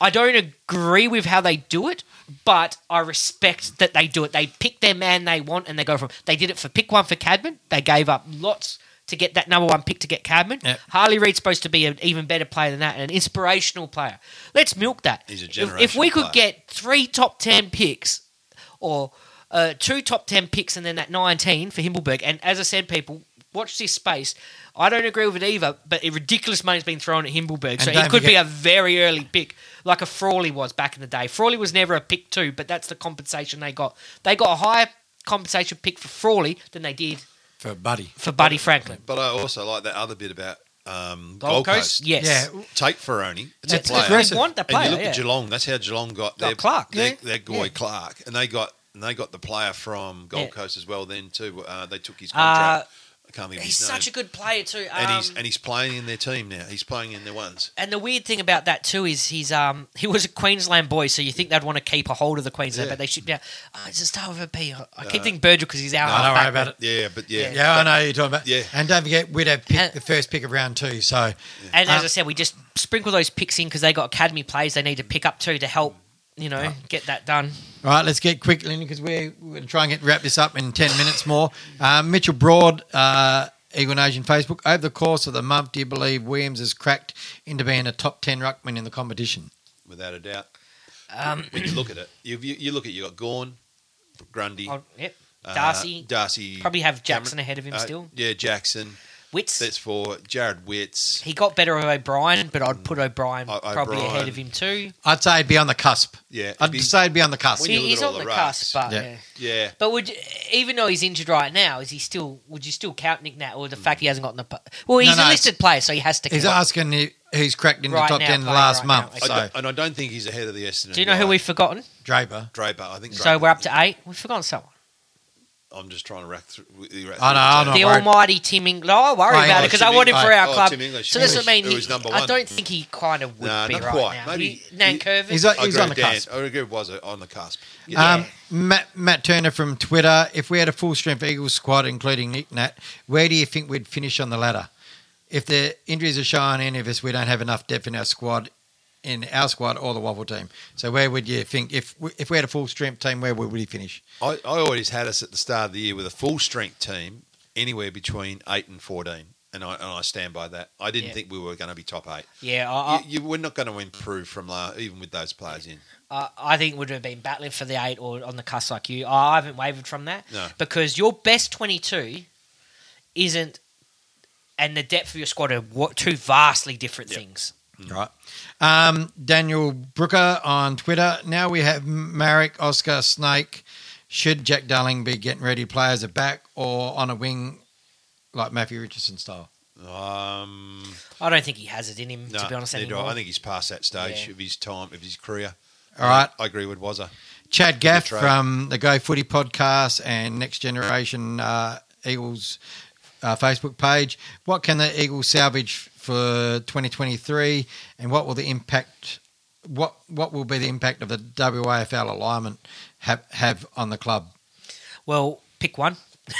I don't agree with how they do it, but I respect that they do it. They pick their man they want and they go from. They did it for pick one for Cadman. They gave up lots to get that number one pick to get Cadman. Yep. Harley Reid's supposed to be an even better player than that and an inspirational player. Let's milk that. He's a If- if, we could player. get three top 10 picks or uh, two top 10 picks and then that 19 for Himmelberg. And as I said, people, watch this space. I don't agree with it either, but a ridiculous money's been thrown at Himmelberg. So it don't could be a very early pick, like a Frawley was back in the day. Frawley was never a pick two, but that's the compensation they got. They got a higher compensation pick for Frawley than they did for Buddy. for Buddy Franklin. But I also like that other bit about um, Gold, Gold, Coast, Coast. yes. Yeah, Take Ferroni. It's It's a player. aggressive. They want the And you look yeah. at Geelong. That's how Geelong got, Got their Clark, their, yeah. their guy Yeah. Clark, and they got and they got the player from Gold Yeah. Coast as well. Then too, uh, they took his Uh, contract. I can't think of He's his such a good player too. and he's Um, and he's playing in their team now. He's playing in their ones. And the weird thing about that too is he's um he was a Queensland boy, so you think they'd want to keep a hold of the Queensland, Yeah. but they shipped out. Oh, it's a start with a P. I I keep Uh, thinking Burgess because he's out. No, don't worry about it. Yeah, but yeah, Yeah, I know you're talking about. Yeah. And don't forget, we'd have picked And- the first pick of round two. So And as Uh, I said, we just sprinkle those picks in because they got academy players they need to pick up too to help you know get that done. All right, let's get quickly because we're, we're going to try and get wrap this up in 10 minutes more. Um, Mitchell Broad, uh, Eagle Nation Facebook. Over the course of the month, do you believe Williams has cracked into being a top 10 ruckman in the competition? without a doubt. Um, When you look at it, you, you, you look at you got Gawn, Grundy, oh, yep. uh, Darcy Darcy, probably have Jackson Cameron- ahead of him uh, still. Yeah, Jackson. Witts. That's for Jarrod Witts. he got better with O'Brien, but I'd put O'Brien O- probably O'Brien. ahead of him too. I'd say it'd be on the cusp. Yeah, it'd I'd be- say it'd be on the cusp. When you He- look he's at all on the, the cusp, but Yeah. yeah. Yeah, But would you, even though he's injured right now, is he still? Would you still count Nick Nat or the fact he hasn't gotten the? pu- Well, he's No, no, a listed player, so he has to. He's count. asking who- who's cracked into Right the top now, 10 in the last right month. now. I So don't- and I don't think he's ahead of the Essendon. Do you know who guy. we've forgotten? Draper. Draper? I think. So Draper. we're up to eight. We've forgotten someone. I'm just trying to rack through. rack I know, I'm the not the worried. almighty Tim English. No, I worry Oh, about it because I want him for our Oh, club. Tim English. So this English, would mean who he, was number I don't think he kind of would Nah, be not right quite. now. Maybe- He- Nankervis. He's on- I he's on the with Dan. cusp. I agree. Was on the cusp. Um, Matt, Matt Turner from Twitter. If we had a full strength Eagles squad, including Nick Nat, where do you think we'd finish on the ladder? If the injuries are showing any of us, we don't have enough depth in our squad, in our squad or the WAFL team. So where would you think if we, if we had a full strength team, where would we finish? I, I always had us at the start of the year with a full strength team, anywhere between eight and fourteen, and I and I stand by that. I didn't Yeah. think we were going to be top eight. yeah, I, I, you, you were not going to improve from la even with those players in. I, I think would have been battling for the eight or on the cusp like you. I haven't wavered from that No. because your best twenty-two isn't, and the depth of your squad are wa- two vastly different Yep. things. Right. Um, Daniel Brooker on Twitter. Now we have Maric, Oscar, Snake. Should Jack Darling be getting ready to play as a back or on a wing like Matthew Richardson style? Um, I don't think he has it in him no, to be honest neither I. anymore. I think he's past that stage Yeah. of his time, of his career. All right. I agree with Wazza. Chad Gaff trade. from the Go Footy podcast and Next Generation uh, Eagles uh, Facebook page. What can the Eagles salvage for 2023, and what will the impact? What what will be the impact of the WAFL alignment have have on the club? Well, pick one. (laughs)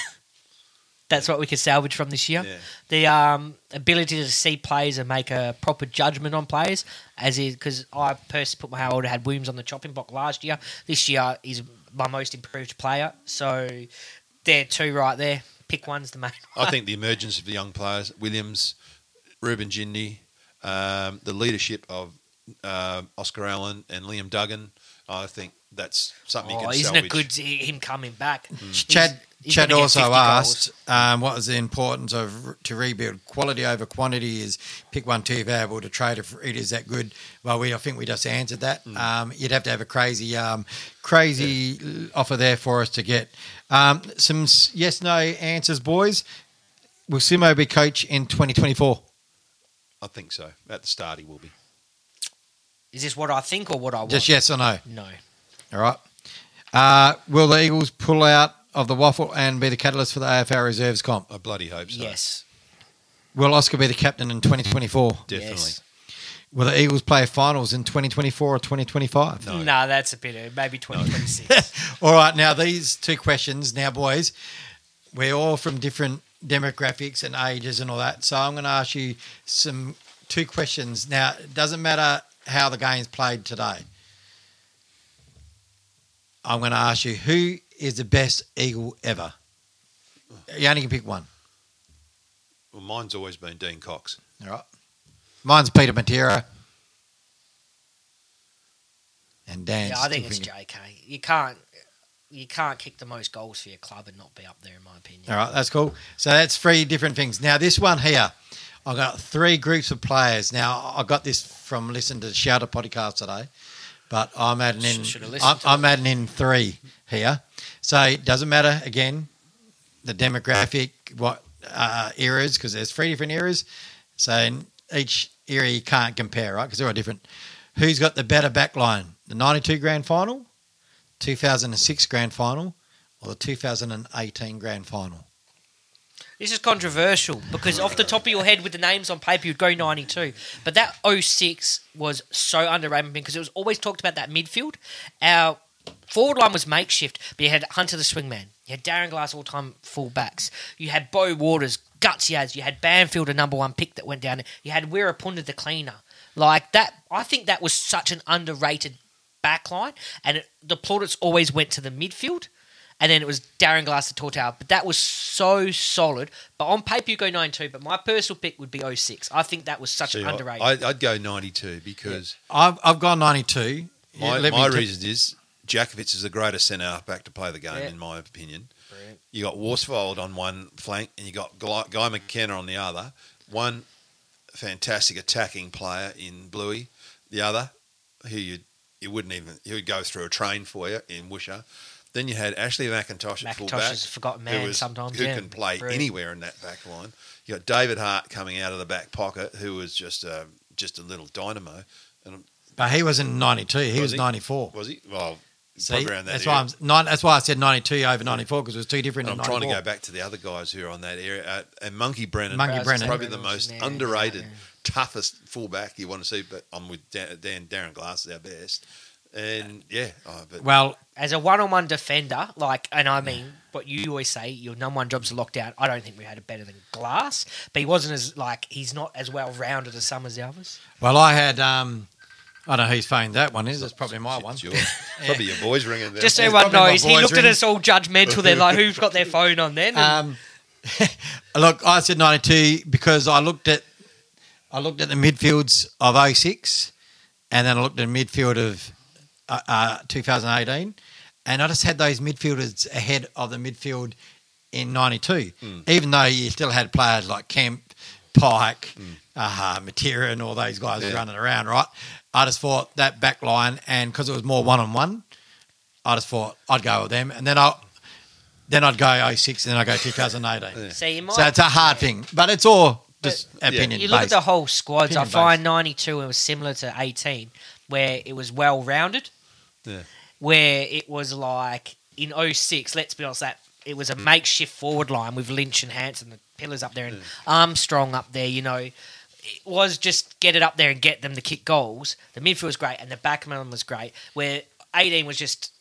That's what we could salvage from this year. Yeah. The um, ability to see players and make a proper judgment on players, as is because I personally put my how old had Williams on the chopping block last year. This year is my most improved player. So they're two right there. Pick one's the main. I think the emergence of the young players, Williams, Reuben Ginbey, um, the leadership of uh, Oscar Allen and Liam Duggan, I think that's something you Oh, can isn't salvage. it good to hear him coming back? He's- Chad he's Chad gonna also asked um, what was the importance of to rebuild. Quality over quantity is pick one too valuable to trade if it is that good. Well, we I think we just answered that. Hmm. Um, you'd have to have a crazy um, crazy offer there for us to get um, some yes no answers, boys. Will Simo be coach in 2024? I think so. At the start, he will be. Is this what I think or what I want? Just yes or no. No. All right. Uh, will the Eagles pull out of the WAFL and be the catalyst for the AFL reserves comp? I bloody hope so. Yes. Will Oscar be the captain in 2024? Definitely. Yes. Will the Eagles play finals in 2024 or 2025? No. No, that's a bit of maybe 2026. (laughs) All right, now these two questions. Now, boys, we're all from different demographics and ages and all that. So I'm going to ask you some two questions. Now, it doesn't matter how the game's played today. I'm going to ask you who is the best Eagle ever? You only can pick one. Well, mine's always been Dean Cox. All right. Mine's Peter Matera. And Dan. yeah, I think it's JK. You can't you can't kick the most goals for your club and not be up there, in my opinion. All right, that's cool. So that's three different things. Now, this one here, I've got three groups of players. Now, I got this from listening to the Shouter podcast today, but I'm adding in. Listened I'm, adding in three here. So it doesn't matter again the demographic, what uh, eras, because there's three different eras. So in each era you can't compare, right? Because they're all different. Who's got the better back line? The 92 grand final, 2006 grand final, or the 2018 grand final? This is controversial because off the top of your head with the names on paper you'd go 92. But that 06 was so underrated because it was always talked about that midfield. Our forward line was makeshift, but you had Hunter the swingman. You had Darren Glass all-time full backs. You had Beau Waters, gutsy as. You had Banfield, a number one pick that went down. You had Wirrpanda the cleaner. Like that, I think that was such an underrated backline, and it, the plaudits always went to the midfield, and then it was Darren Glass the Tortow. But that was so solid. But on paper, you go 92, but my personal pick would be 06. I think that was such See, an underrated. I, I'd go 92 because I've, I've gone 92. my, Let me my t- reason is Jakovich is the greatest centre back to play the game, Yeah. in my opinion. Brilliant. You got Worsfold on one flank and you got Guy, Guy McKenna on the other. One fantastic attacking player in Bluey, the other who you you wouldn't even he would go through a train for you in Wisher. Then you had Ashley McIntosh at McIntosh fullback, is a forgotten who man was- sometimes, who yeah. can play Brilliant. anywhere in that back line. You got David Hart coming out of the back pocket, who was just a, just a little dynamo. And But he wasn't 92. He was, Was he? 94. was he? Well, See, probably around that that's area. why I'm nine, That's why I said 92 over 94 because it was two different. And I'm trying to go back to the other guys who are on that area. Uh, and Monkey Brennan, Monkey is Brennan. probably the most underrated, yeah. Toughest fullback you want to see. But I'm with Dan, Dan Darren Glass is our best. And yeah, oh, but Well, As a one-on-one defender, like, and I mean, what you always say, your number one job's to lock down. I don't think we had it better than Glass, but he wasn't as like he's not as well rounded as some of the others. well, I had. Um, I don't know whose phone that one is. It's probably my one. it's yours. (laughs) probably your boys ringing there. Just so It's everyone probably my knows, he boys looked at ring. us all judgmental. Then, like, who's got their (laughs) phone on then? And- Um, (laughs) look, I said 92 because I looked at I looked at the midfields of 06 and then I looked at the midfield of uh, uh, 2018 and I just had those midfielders ahead of the midfield in 92 even though you still had players like Kemp, Pike, uh, Matera and all those guys Yeah. running around, right? I just thought that back line and because it was more one-on-one I just thought I'd go with them and then I then I'd go 06 and then I go 2018. See, in my, So it's a hard thing, but it's all just opinion You look at based. the whole squads. I Opinion find '92 it was similar to '18, where it was well rounded. Yeah. Where it was like in 06, let's be honest, that it was a mm. makeshift forward line with Lynch and Hansen, the pillars up there, and Armstrong up there. You know, it was just get it up there and get them to kick goals. The midfield was great, and the backman was great. Where 18 was just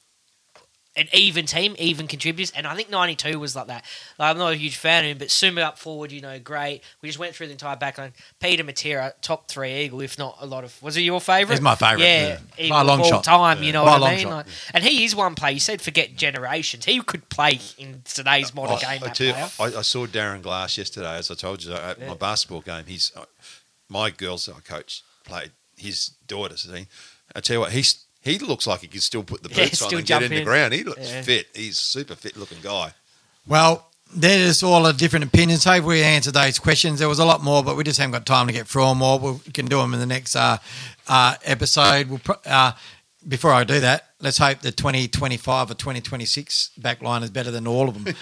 an even team, even contributors, and I think '92 was like that. Like, I'm not a huge fan of him, but Suma up forward, you know, great. We just went through the entire backline. Peter Matera, top three Eagle, if not a lot of. Was it your favourite? He's my favourite, Yeah, yeah. Eagle By long of all shot. time. You know By a what I mean? shot, Like, and he is one player. You said forget generations. He could play in today's modern I, game. I, that you, player. I, I saw Darren Glass yesterday, as I told you at Yeah. my basketball game. He's uh, my girls that I coach played his daughter. See, I tell you what, he's he looks like he can still put the Yeah, boots on and get in jump the ground. He looks Yeah. fit. He's a super fit looking guy. Well, there's all the different opinions. Hopefully, we answered those questions. There was a lot more, but we just haven't got time to get through them all. We'll, can do them in the next uh, uh, episode. We'll pro- uh, before I do that, let's hope the 2025 or 2026 back line is better than all of them.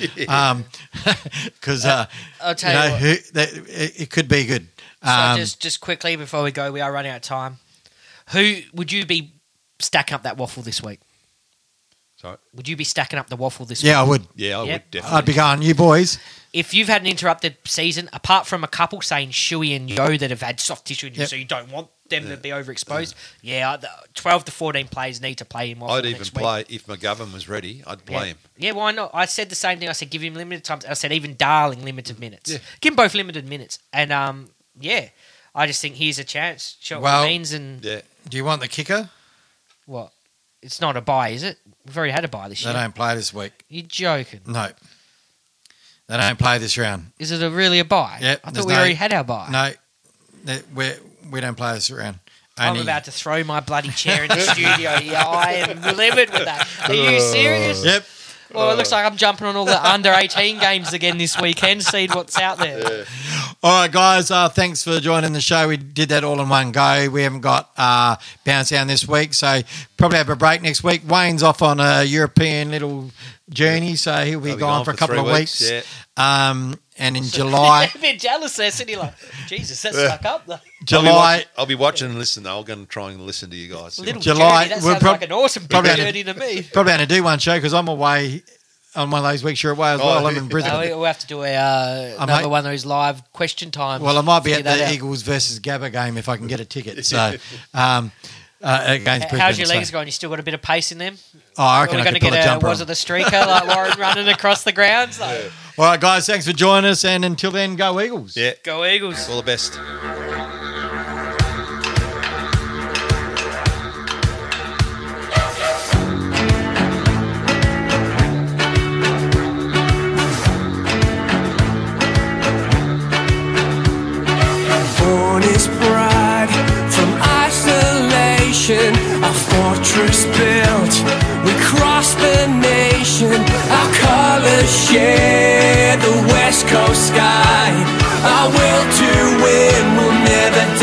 Because (laughs) (laughs) uh, I'll tell you know, you who, that, it, it could be good. So Um, just just quickly before we go, we are running out of time. Who would you be stacking up that WAFL this week? Sorry. Would you be stacking up the WAFL this week? yeah, I week? would. Yeah, I Yep. would definitely. I'd be going, you boys. If you've had an interrupted season, apart from a couple saying Shuey and Yeo that have had soft tissue injuries, Yep. so you don't want them to be overexposed, yeah, the 12 to 14 players need to play in WAFL I'd even next week. play if McGovern was ready. I'd play Yeah. him. Yeah, why not? I said the same thing. I said give him limited times. I said even Darling limited minutes. Yeah. Give him both limited minutes. And um, yeah, I just think here's a chance. Show what Well- means and Yeah, Do you want the kicker? What? It's not a bye, is it? We've already had a bye this year. They year. don't play this week. You're joking. No. They don't play this round. Is it a really a bye? Yep, I thought there's we no- already had our bye. No, they- we we don't play this round. I'm Only- about to throw my bloody chair in the (laughs) studio. Yeah, I am livid with that. Are you uh, serious? Yep. Well, it looks like I'm jumping on all the under 18 games again this weekend, seeing what's out there. All right, guys. Uh, thanks for joining the show. We did that all in one go. We haven't got uh, bounce down this week, so probably have a break next week. Wayne's off on a European little journey, so he'll be I'll be gone gone for a couple of weeks, weeks. Um, and in (laughs) July, (laughs) a bit jealous there, sitting like, Jesus, that's stuck up. though. I'll be, July, watching, I'll be watching and listening. I'm going to try and listen to you guys. See Little what- July- journey, that we'll sounds prob- like an awesome probably- journey to me. probably going to do one show because I'm away on one of those weeks. You're away as Oh, well. I'm in Brisbane. Uh, we- we'll have to do a, uh, I another might- one of those live question times. Well, I might be at the out. Eagles versus Gabba game if I can get a ticket. So, (laughs) um, uh, against Brisbane. How's your so- legs going? You still got a bit of pace in them? Oh, I Are reckon we I going could to get a a, jumper was on. it a streaker like Warren (laughs) running across the grounds? Like, All right, guys. Thanks for joining us, and until then, go Eagles. Yeah, Go Eagles. all the best. fortress built. We crossed the nation. Our colors share the west coast sky. Our will to win will never die.